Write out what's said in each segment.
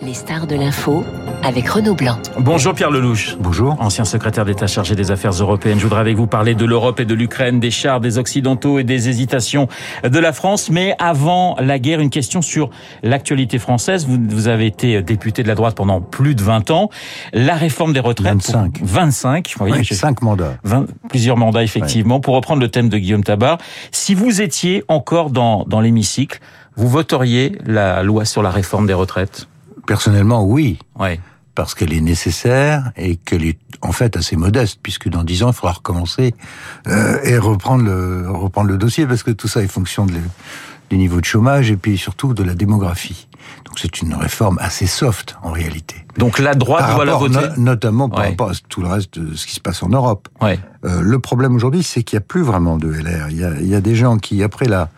Les stars de l'info avec Renaud Blanc. Bonjour Pierre Lelouch. Bonjour. Ancien secrétaire d'État chargé des affaires européennes. Je voudrais avec vous parler de l'Europe et de l'Ukraine, des chars, des Occidentaux et des hésitations de la France. Mais avant la guerre, une question sur l'actualité française. Vous, vous avez été député de la droite pendant plus de 20 ans. La réforme des retraites. 25. Pour 25. Vous voyez, Oui, cinq mandats. 20 plusieurs mandats effectivement. Pour reprendre le thème de Guillaume Tabar, si vous étiez encore dans, dans l'hémicycle, vous voteriez la loi sur la réforme des retraites? Personnellement, oui, Ouais. parce qu'elle est nécessaire et qu'elle est en fait assez modeste, puisque dans dix ans, il faudra recommencer euh, et reprendre le, reprendre le dossier, parce que tout ça est fonction de, du niveau de chômage et puis surtout de la démographie. Donc c'est une réforme assez soft en réalité. Donc la droite Par doit la voter. no- notamment par Ouais. rapport à tout le reste de ce qui se passe en Europe. Ouais. Euh, le problème aujourd'hui, c'est qu'il n'y a plus vraiment de LR. Il y a, il y a des gens qui, après la-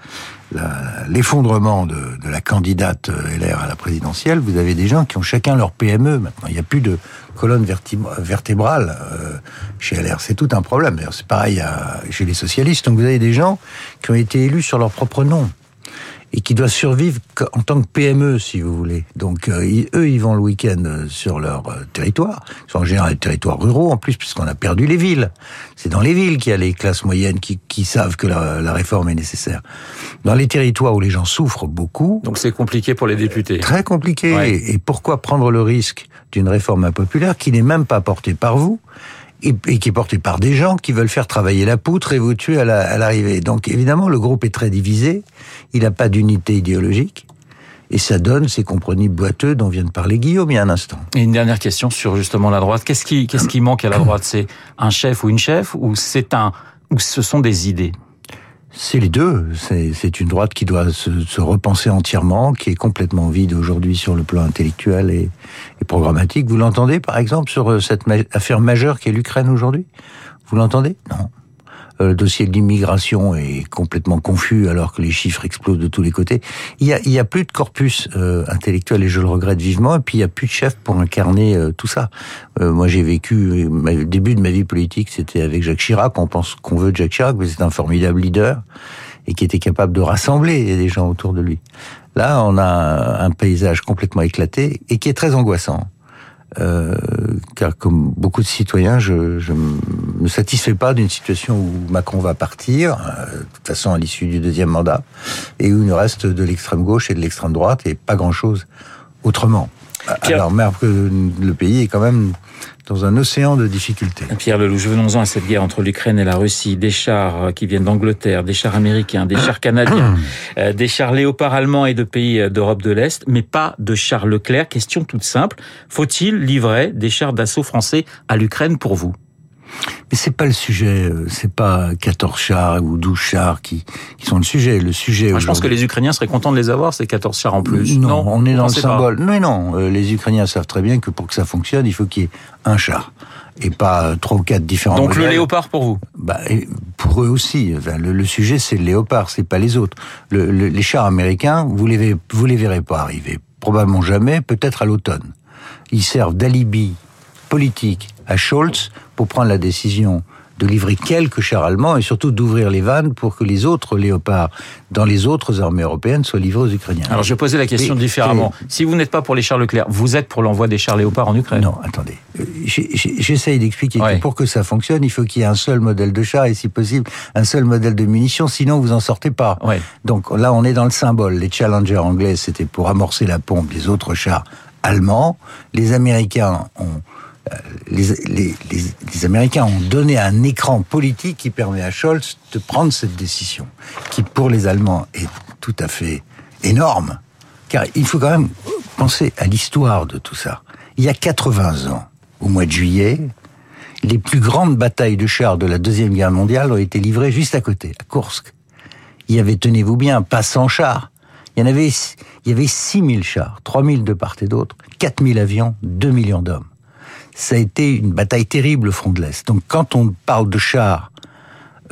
l'effondrement de, la candidate euh, LR à la présidentielle, vous avez des gens qui ont chacun leur PME maintenant. Il n'y a plus de colonne vertébrale euh, chez LR. C'est tout un problème. C'est pareil chez les socialistes. Donc vous avez des gens qui ont été élus sur leur propre nom et qui doivent survivre en tant que PME, si vous voulez. Donc, euh, ils- eux, ils vont le week-end euh, sur leur euh, territoire. C'est en général des territoires ruraux, en plus, puisqu'on a perdu les villes. C'est dans les villes qu'il y a les classes moyennes qui, qui savent que la, la réforme est nécessaire. Dans les territoires où les gens souffrent beaucoup, Donc c'est compliqué pour les députés. très compliqué. Ouais. Et pourquoi prendre le risque d'une réforme impopulaire qui n'est même pas portée par vous et, qui est portée par des gens qui veulent faire travailler la poutre et vous tuer à l'arrivée. Donc évidemment, le groupe est très divisé, il n'a pas d'unité idéologique, et ça donne ces compromis boiteux dont vient de parler Guillaume il y a un instant. Et une dernière question sur justement la droite. Qu'est-ce qui, qu'est-ce qui manque à la droite? C'est un chef ou une chef ou c'est un, ou ce sont des idées? C'est les deux. C'est une droite qui doit se, se repenser entièrement, qui est complètement vide aujourd'hui sur le plan intellectuel et, programmatique. Vous l'entendez, par exemple, sur euh, cette affaire majeure qui est l'Ukraine aujourd'hui? Vous l'entendez? Non. Euh, Le dossier de l'immigration est complètement confus alors que les chiffres explosent de tous les côtés. Il y a, il y a plus de corpus euh, intellectuel et je le regrette vivement. Et puis il y a plus de chef pour incarner euh, tout ça. Euh, moi j'ai vécu euh, le début de ma vie politique, c'était avec Jacques Chirac. On pense qu'on veut de Jacques Chirac, mais c'est un formidable leader et qui était capable de rassembler des gens autour de lui. Là, on a un paysage complètement éclaté et qui est très angoissant. Euh, car comme beaucoup de citoyens, je, je me satisfais pas d'une situation où Macron va partir, euh, de toute façon à l'issue du deuxième mandat, et où il nous reste de l'extrême gauche et de l'extrême droite et pas grand-chose autrement. Pierre- Alors même que le pays est quand même dans un océan de difficultés. Pierre Lelouch, venons-en à cette guerre entre l'Ukraine et la Russie. Des chars euh, qui viennent d'Angleterre, des chars américains, des chars canadiens, euh, des chars léopards allemands et de pays euh, d'Europe de l'Est, mais pas de chars Leclerc. Question toute simple. Faut-il livrer des chars d'assaut français à l'Ukraine pour vous? Mais c'est pas le sujet, euh, c'est pas 14 chars ou 12 chars qui, qui sont le sujet. Le sujet Moi, Je pense que les Ukrainiens seraient contents de les avoir, ces 14 chars en plus. Non, on est dans le pas symbole. Non, non, euh, les Ukrainiens savent très bien que pour que ça fonctionne, il faut qu'il y ait un char et pas euh, trois ou quatre différents. Donc le léopard pour vous Bah, pour eux aussi. Enfin, le, le sujet, c'est le léopard, c'est pas les autres. Le- le- les chars américains, vous les, vous les verrez pas arriver. Probablement jamais, peut-être à l'automne. Ils servent d'alibi politique à Scholz pour prendre la décision de livrer quelques chars allemands et surtout d'ouvrir les vannes pour que les autres léopards dans les autres armées européennes soient livrés aux Ukrainiens. Alors je poser la question Et- différemment. Si vous n'êtes pas pour les chars Leclerc, vous êtes pour l'envoi des chars léopards en Ukraine? Non, attendez. Euh, J'essaye d'expliquer Ouais. que pour que ça fonctionne, il faut qu'il y ait un seul modèle de char et si possible un seul modèle de munitions, sinon vous en sortez pas. Ouais. Donc là, on est dans le symbole. Les Challenger anglais, c'était pour amorcer la pompe des autres chars allemands. Les Américains ont les, les, les, les Américains ont donné un écran politique qui permet à Scholz de prendre cette décision, qui pour les Allemands est tout à fait énorme. Car il faut quand même penser à l'histoire de tout ça. Il y a 80 ans, au mois de juillet, les plus grandes batailles de chars de la Deuxième Guerre mondiale ont été livrées juste à côté, à Kursk. Il y avait, tenez-vous bien, pas 100 chars. Il y en avait, il y avait 6000 chars, 3000 de part et d'autre, 4000 avions, 2 millions d'hommes. Ça a été une bataille terrible, le front de l'Est. Donc quand on parle de chars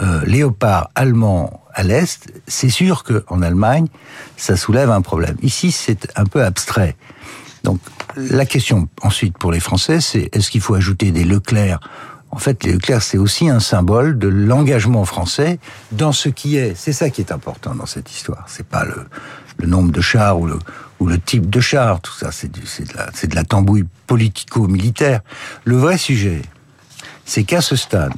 euh, léopards allemands à l'Est, c'est sûr qu'en Allemagne, ça soulève un problème. Ici, c'est un peu abstrait. Donc la question ensuite pour les Français, c'est est-ce qu'il faut ajouter des Leclerc? En fait, les Leclerc, c'est aussi un symbole de l'engagement français dans ce qui est. C'est ça qui est important dans cette histoire. C'est pas le, le nombre de chars ou le, ou le type de char, tout ça, c'est de, la, de la tambouille politico-militaire. Le vrai sujet, c'est qu'à ce stade,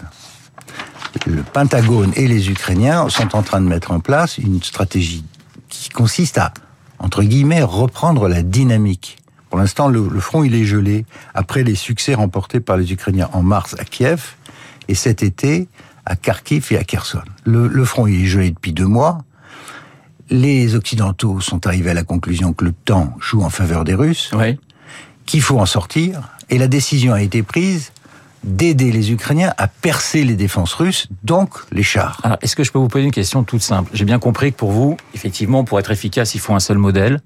le Pentagone et les Ukrainiens sont en train de mettre en place une stratégie qui consiste à, entre guillemets, reprendre la dynamique. Pour l'instant, le, front, il est gelé après les succès remportés par les Ukrainiens en mars à Kiev et cet été à Kharkiv et à Kherson. Le, le front, il est gelé depuis deux mois. Les Occidentaux sont arrivés à la conclusion que le temps joue en faveur des Russes, oui. qu'il faut en sortir, et la décision a été prise d'aider les Ukrainiens à percer les défenses russes, donc les chars. Alors, est-ce que je peux vous poser une question toute simple? J'ai bien compris que pour vous, effectivement, pour être efficace, il faut un seul modèle.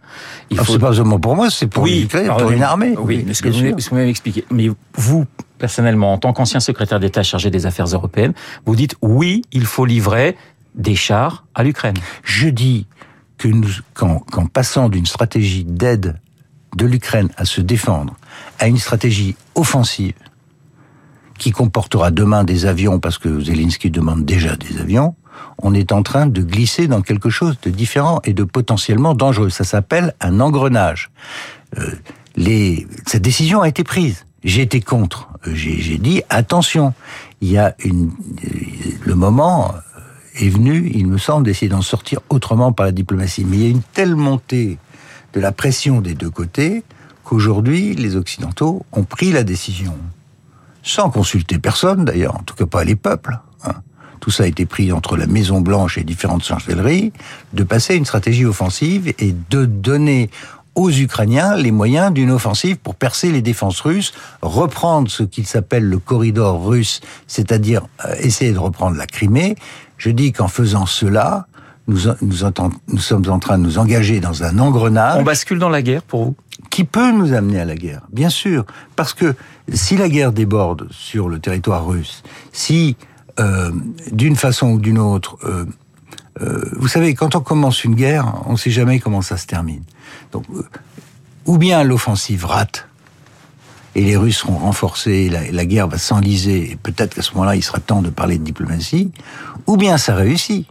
Il faut... C'est pas seulement pour moi, c'est pour oui, pour une armée. Oui, oui ce que vous m'avez expliqué. Mais vous, personnellement, en tant qu'ancien secrétaire d'État chargé des affaires européennes, vous dites oui, il faut livrer des chars à l'Ukraine. Je dis qu'en passant d'une stratégie d'aide de l'Ukraine à se défendre à une stratégie offensive, qui comportera demain des avions, parce que Zelensky demande déjà des avions, on est en train de glisser dans quelque chose de différent et de potentiellement dangereux. Ça s'appelle un engrenage. Euh, les... Cette décision a été prise. J'ai été contre. Euh, j'ai dit attention. Il y a une. Le moment est venu, il me semble, d'essayer d'en sortir autrement par la diplomatie. Mais il y a une telle montée de la pression des deux côtés qu'aujourd'hui, les Occidentaux ont pris la décision sans consulter personne d'ailleurs, en tout cas pas les peuples. Hein. Tout ça a été pris entre la Maison Blanche et différentes chancelleries, de passer une stratégie offensive et de donner aux Ukrainiens les moyens d'une offensive pour percer les défenses russes, reprendre ce qu'il s'appelle le corridor russe, c'est-à-dire euh, essayer de reprendre la Crimée. Je dis qu'en faisant cela, nous, nous, nous sommes en train de nous engager dans un engrenage. On bascule dans la guerre pour vous? qui peut nous amener à la guerre, bien sûr, parce que si la guerre déborde sur le territoire russe, si euh, d'une façon ou d'une autre, euh, euh, vous savez, quand on commence une guerre, on ne sait jamais comment ça se termine. Donc, euh, ou bien l'offensive rate, et les Russes seront renforcés, la, guerre va s'enliser, et peut-être qu'à ce moment-là, il sera temps de parler de diplomatie, ou bien ça réussit.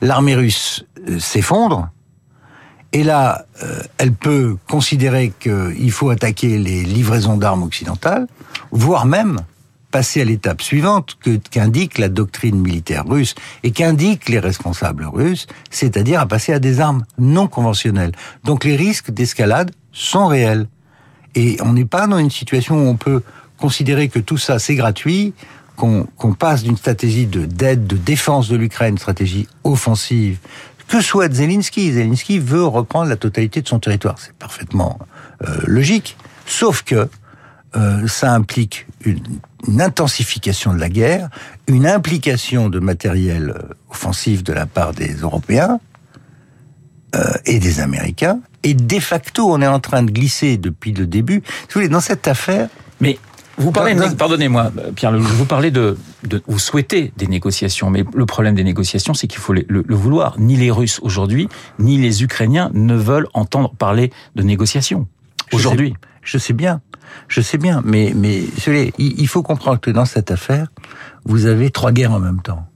L'armée russe euh, s'effondre, et là, euh, elle peut considérer qu'il faut attaquer les livraisons d'armes occidentales, voire même passer à l'étape suivante que qu'indique la doctrine militaire russe et qu'indiquent les responsables russes, c'est-à-dire à passer à des armes non conventionnelles. Donc les risques d'escalade sont réels. Et on n'est pas dans une situation où on peut considérer que tout ça c'est gratuit, qu'on passe d'une stratégie de d'aide, de défense de l'Ukraine, stratégie offensive, que souhaite Zelensky? Zelensky veut reprendre la totalité de son territoire. C'est parfaitement euh, logique. Sauf que euh, ça implique une, intensification de la guerre, une implication de matériel euh, offensif de la part des Européens et des Américains. Et de facto, on est en train de glisser depuis le début. Si vous voulez, dans cette affaire. Mais vous parlez, pardonnez-moi, Pierre, vous parlez de, de, vous souhaitez des négociations, mais le problème des négociations, c'est qu'il faut le, le, vouloir. Ni les Russes aujourd'hui, ni les Ukrainiens ne veulent entendre parler de négociations aujourd'hui. Je, sais bien, je sais bien, mais mais il faut comprendre que dans cette affaire, vous avez trois guerres en même temps.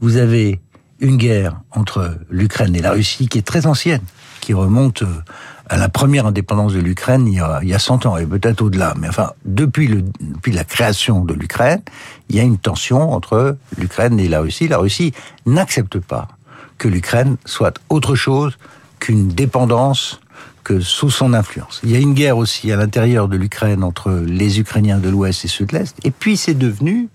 Vous avez une guerre entre l'Ukraine et la Russie qui est très ancienne, qui remonte euh, à la première indépendance de l'Ukraine il y a, il y a 100 ans, et peut-être au-delà. Mais enfin, depuis, le, depuis la création de l'Ukraine, il y a une tension entre l'Ukraine et la Russie. La Russie n'accepte pas que l'Ukraine soit autre chose qu'une dépendance sous son influence. Il y a une guerre aussi à l'intérieur de l'Ukraine entre les Ukrainiens de l'Ouest et ceux de l'Est. Et puis c'est devenu,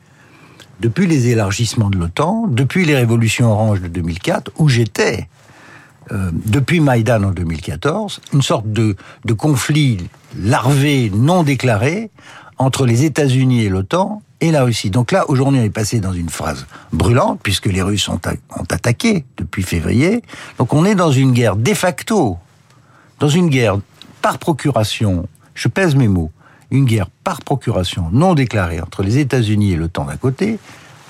depuis les élargissements de l'OTAN, depuis les révolutions oranges de 2004, où j'étais, euh, depuis Maïdan en 2014, une sorte de, de conflit larvé, non déclaré, entre les États-Unis et l'OTAN et la Russie. Donc là, aujourd'hui, on est passé dans une phase brûlante, puisque les Russes ont, ont attaqué depuis février. Donc on est dans une guerre de facto, dans une guerre par procuration, je pèse mes mots, une guerre par procuration non déclarée entre les États-Unis et l'OTAN d'un côté,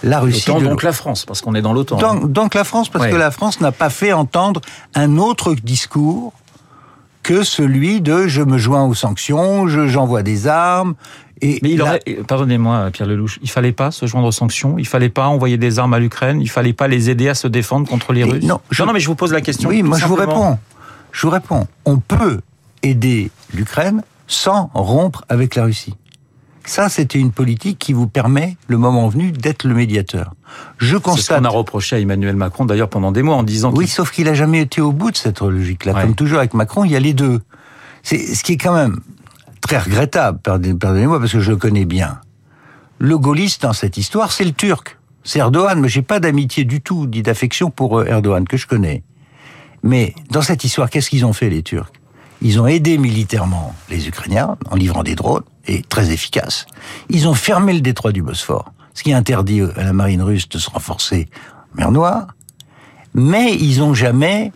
la Russie. donc la France, parce qu'on est dans l'OTAN. Donc, donc, la France, parce que la France n'a pas fait entendre un autre discours que celui de je me joins aux sanctions, j'envoie des armes. Et Mais il aurait, pardonnez-moi Pierre Lelouch, il fallait pas se joindre aux sanctions, il fallait pas envoyer des armes à l'Ukraine, il fallait pas les aider à se défendre contre les Russes. Non, non, mais je vous pose la question. Oui, moi je vous réponds. Je vous réponds, on peut aider l'Ukraine sans rompre avec la Russie. Ça, c'était une politique qui vous permet, le moment venu, d'être le médiateur. Je constate. C'est ce qu'on a reproché à Emmanuel Macron, d'ailleurs, pendant des mois, en disant. Oui, sauf qu'il a jamais été au bout de cette logique-là. Comme toujours avec Macron, il y a les deux. C'est ce qui est quand même très regrettable, pardonnez-moi, parce que je le connais bien. Le gaulliste dans cette histoire, c'est le Turc. C'est Erdogan, mais j'ai pas d'amitié du tout, dit d'affection pour euh, Erdogan, que je connais. Mais dans cette histoire, qu'est-ce qu'ils ont fait, les Turcs? Ils ont aidé militairement les Ukrainiens en livrant des drones, et très efficaces. Ils ont fermé le détroit du Bosphore, ce qui interdit à la marine russe de se renforcer en mer Noire. Mais ils ont jamais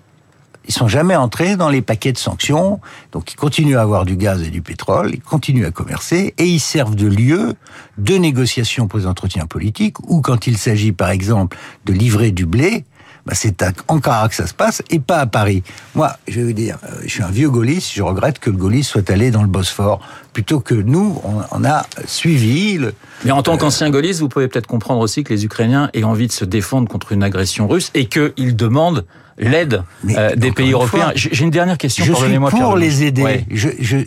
ils sont jamais entrés dans les paquets de sanctions, donc ils continuent à avoir du gaz et du pétrole, ils continuent à commercer, et ils servent de lieu de négociation pour les entretiens politiques, ou quand il s'agit par exemple de livrer du blé, bah, c'est à Ankara que ça se passe et pas à Paris. Moi, je vais vous dire, euh, je suis un vieux gaulliste, je regrette que le gaulliste soit allé dans le Bosphore plutôt que nous, on, a suivi le... Mais en tant qu'ancien gaulliste, vous pouvez peut-être comprendre aussi que les Ukrainiens aient envie de se défendre contre une agression russe et qu'ils demandent l'aide euh, des pays européens. J'ai une dernière question. Je suis pour les aider. Je, je,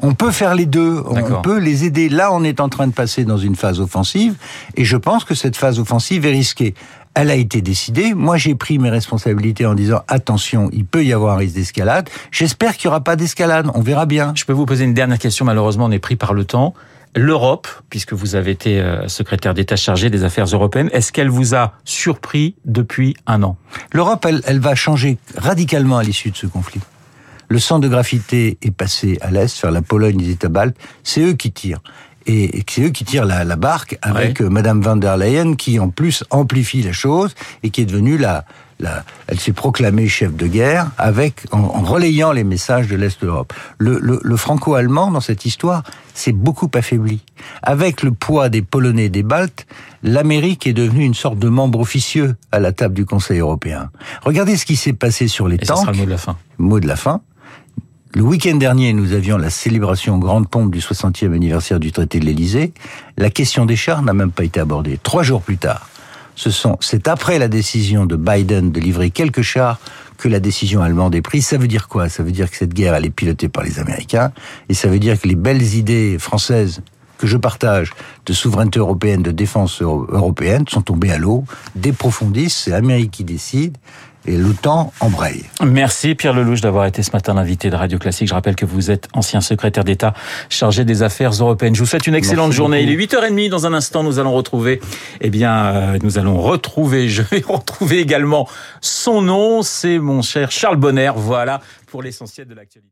on peut faire les deux. On peut les aider. Là, on est en train de passer dans une phase offensive, et je pense que cette phase offensive est risquée elle a été décidée. Moi, j'ai pris mes responsabilités en disant attention, il peut y avoir un risque d'escalade. J'espère qu'il n'y aura pas d'escalade. On verra bien. Je peux vous poser une dernière question. Malheureusement, on est pris par le temps. L'Europe, puisque vous avez été euh, secrétaire d'État chargé des affaires européennes, est-ce qu'elle vous a surpris depuis un an? L'Europe, elle, elle va changer radicalement à l'issue de ce conflit. Le centre de gravité est passé à l'est, vers la Pologne, les États baltes. C'est eux qui tirent et c'est eux qui tirent la, la barque avec euh, Madame van der Leyen qui en plus amplifie la chose et qui est devenue la, la elle s'est proclamée chef de guerre avec en, relayant les messages de l'est de l'Europe. Le, le, le franco-allemand dans cette histoire s'est beaucoup affaibli. Avec le poids des Polonais et des Baltes, l'Amérique est devenue une sorte de membre officieux à la table du Conseil européen. Regardez ce qui s'est passé sur les et tanks. Ça sera le mot de la fin. Mot de la fin. Le week-end dernier, nous avions la célébration grande pompe du 60e anniversaire du traité de l'Élysée. La question des chars n'a même pas été abordée. Trois jours plus tard, c'est après la décision de Biden de livrer quelques chars que la décision allemande est prise. Ça veut dire quoi? Ça veut dire que cette guerre, elle est pilotée par les Américains. Et ça veut dire que les belles idées françaises que je partage de souveraineté européenne, de défense européenne, sont tombées à l'eau, déprofondissent, c'est l'Amérique qui décide et l'OTAN embraye. Merci Pierre Lelouch d'avoir été ce matin l'invité de Radio Classique. Je rappelle que vous êtes ancien secrétaire d'État chargé des affaires européennes. Je vous souhaite une excellente journée. Il est 8h30 dans un instant, nous allons retrouver eh bien euh, nous allons retrouver, je vais retrouver également son nom, c'est mon cher Charles Bonner. Voilà pour l'essentiel de l'actualité.